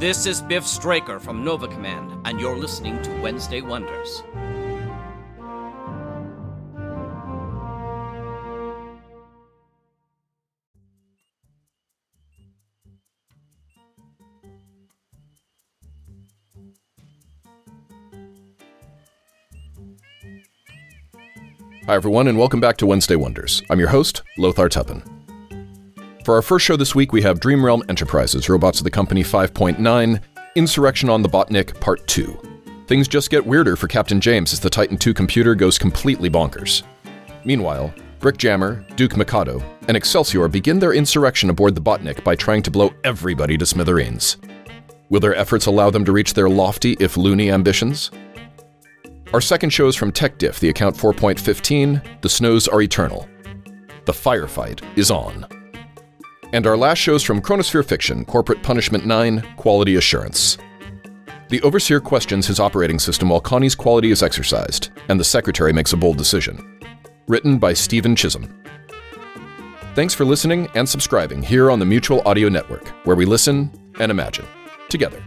This is Biff Straker from Nova Command, and you're listening to Wednesday Wonders. Hi, everyone, and welcome back to Wednesday Wonders. I'm your host, Lothar Tuppen. For our first show this week, we have Dream Realm Enterprises, Robotz of the Company 5.9, Insurrection on the Botnik Part 2. Things just get weirder for Captain James as the Titan II computer goes completely bonkers. Meanwhile, Brickjammer, Duke Mikado, and Excelsior begin their insurrection aboard the Botnik by trying to blow everybody to smithereens. Will their efforts allow them to reach their lofty, if loony, ambitions? Our second show is from TechDiff, the account 4.15 The Snows Are Eternal. The firefight is on. And our last shows from Chronosphere Fiction, Corporate Punishment 9 Quality Assurance. The Overseer questions his operating system while Connie's quality is exercised, and the Secretary makes a bold decision. Written by Stephen Chisholm. Thanks for listening and subscribing here on the Mutual Audio Network, where we listen and imagine together.